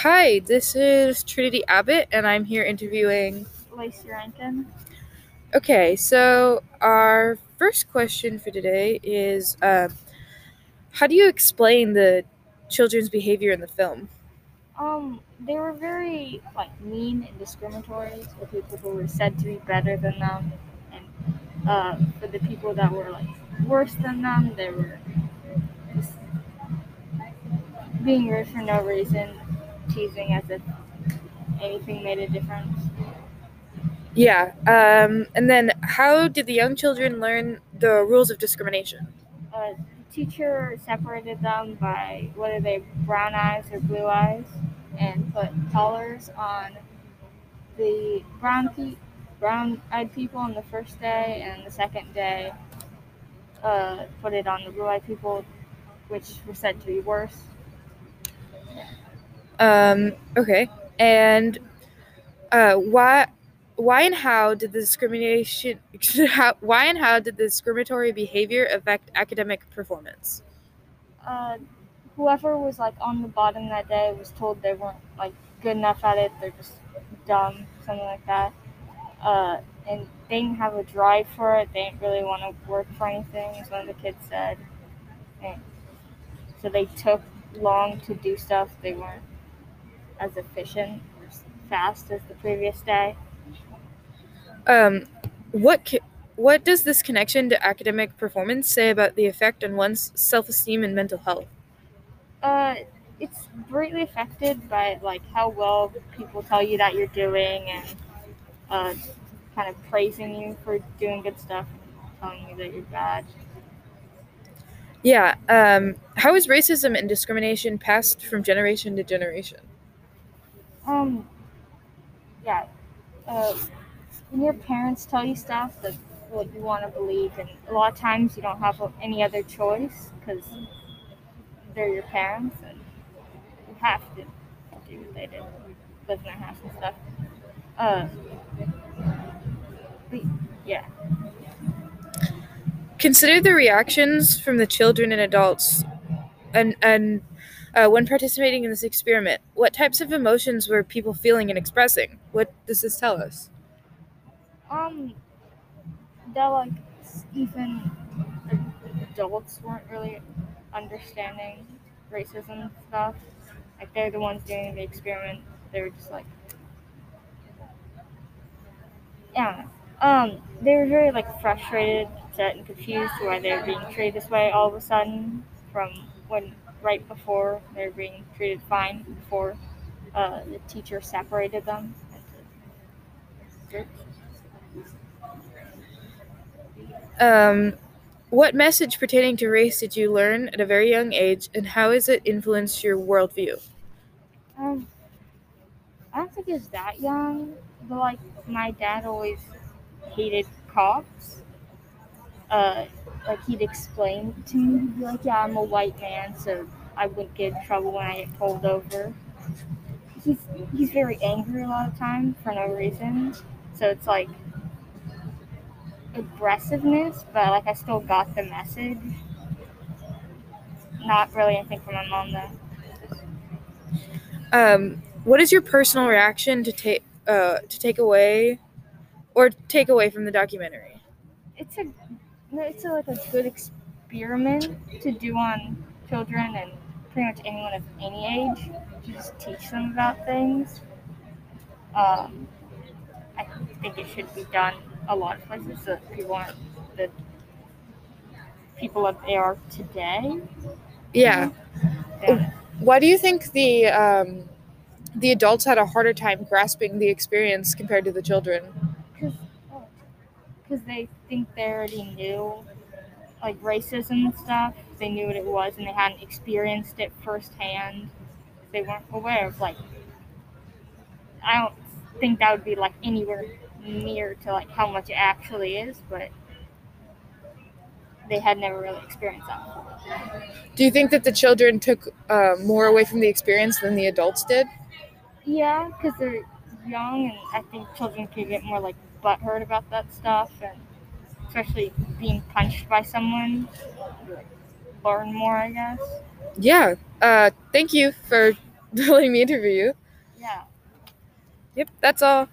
Hi, this is Trinity Abbott, and I'm here interviewing. Lacey Rankin. Okay, so our first question for today is uh, How do you explain the children's behavior in the film? Um, they were very like mean and discriminatory to people who were said to be better than them, and uh, for the people that were like worse than them, they were just being rude for no reason, teasing as if anything made a difference. Yeah, um, and then how did the young children learn the rules of discrimination? Uh, the teacher separated them by whether they brown eyes or blue eyes, and put collars on the brown pe- brown-eyed people on the first day, and the second day uh, put it on the blue-eyed people, which were said to be worse. Um, okay, and uh, why, why and how did the discrimination, how, why and how did the discriminatory behavior affect academic performance? Uh, whoever was like on the bottom that day was told they weren't like good enough at it. They're just dumb, something like that. Uh, and they didn't have a drive for it. They didn't really want to work for anything, as one of the kids said. And so they took long to do stuff. They weren't as efficient or fast as the previous day. Um, what ca- what does this connection to academic performance say about the effect on one's self-esteem and mental health? Uh, it's greatly affected by like how well people tell you that you're doing and uh, kind of praising you for doing good stuff and telling you that you're bad. Yeah. Um, how is racism and discrimination passed from generation to generation? Um, yeah. Uh, when your parents tell you stuff that what you want to believe, and a lot of times you don't have any other choice because they're your parents and you have to do what they did, live in their house and stuff. Uh, but yeah. Consider the reactions from the children and adults, and and uh, when participating in this experiment. What types of emotions were people feeling and expressing? What does this tell us? Um, that like even adults weren't really understanding racism stuff. Like they're the ones doing the experiment. They were just like, yeah. Um, they were very like frustrated, upset, and confused why they were being treated this way all of a sudden from when right before they were being treated fine before uh, the teacher separated them. Um, what message pertaining to race did you learn at a very young age, and how has it influenced your worldview? Um, I don't think it's that young, but like my dad always hated cops. Uh, like he'd explain to me, he'd be like, "Yeah, I'm a white man, so I wouldn't get in trouble when I get pulled over." He's he's very angry a lot of times for no reason, so it's like aggressiveness, but like I still got the message. Not really anything from my mom though. Um, what is your personal reaction to take uh, to take away or take away from the documentary? it's a it's a, like a good experiment to do on children and pretty much anyone of any age to just teach them about things. Um, I think it should be done a lot of places so that people aren't the people that they are today. Yeah. Yeah. Why do you think the um, the adults had a harder time grasping the experience compared to the children? Because they think they already knew like racism and stuff. They knew what it was and they hadn't experienced it firsthand. They weren't aware of like I don't think that would be like anywhere near to like how much it actually is, but they had never really experienced that before. Do you think that the children took uh, more away from the experience than the adults did? Yeah, because they're young, and I think children can get more like butthurt about that stuff, and especially being punched by someone, learn more, I guess. Yeah. Uh, thank you for letting me interview you. Yeah. Yep, that's all.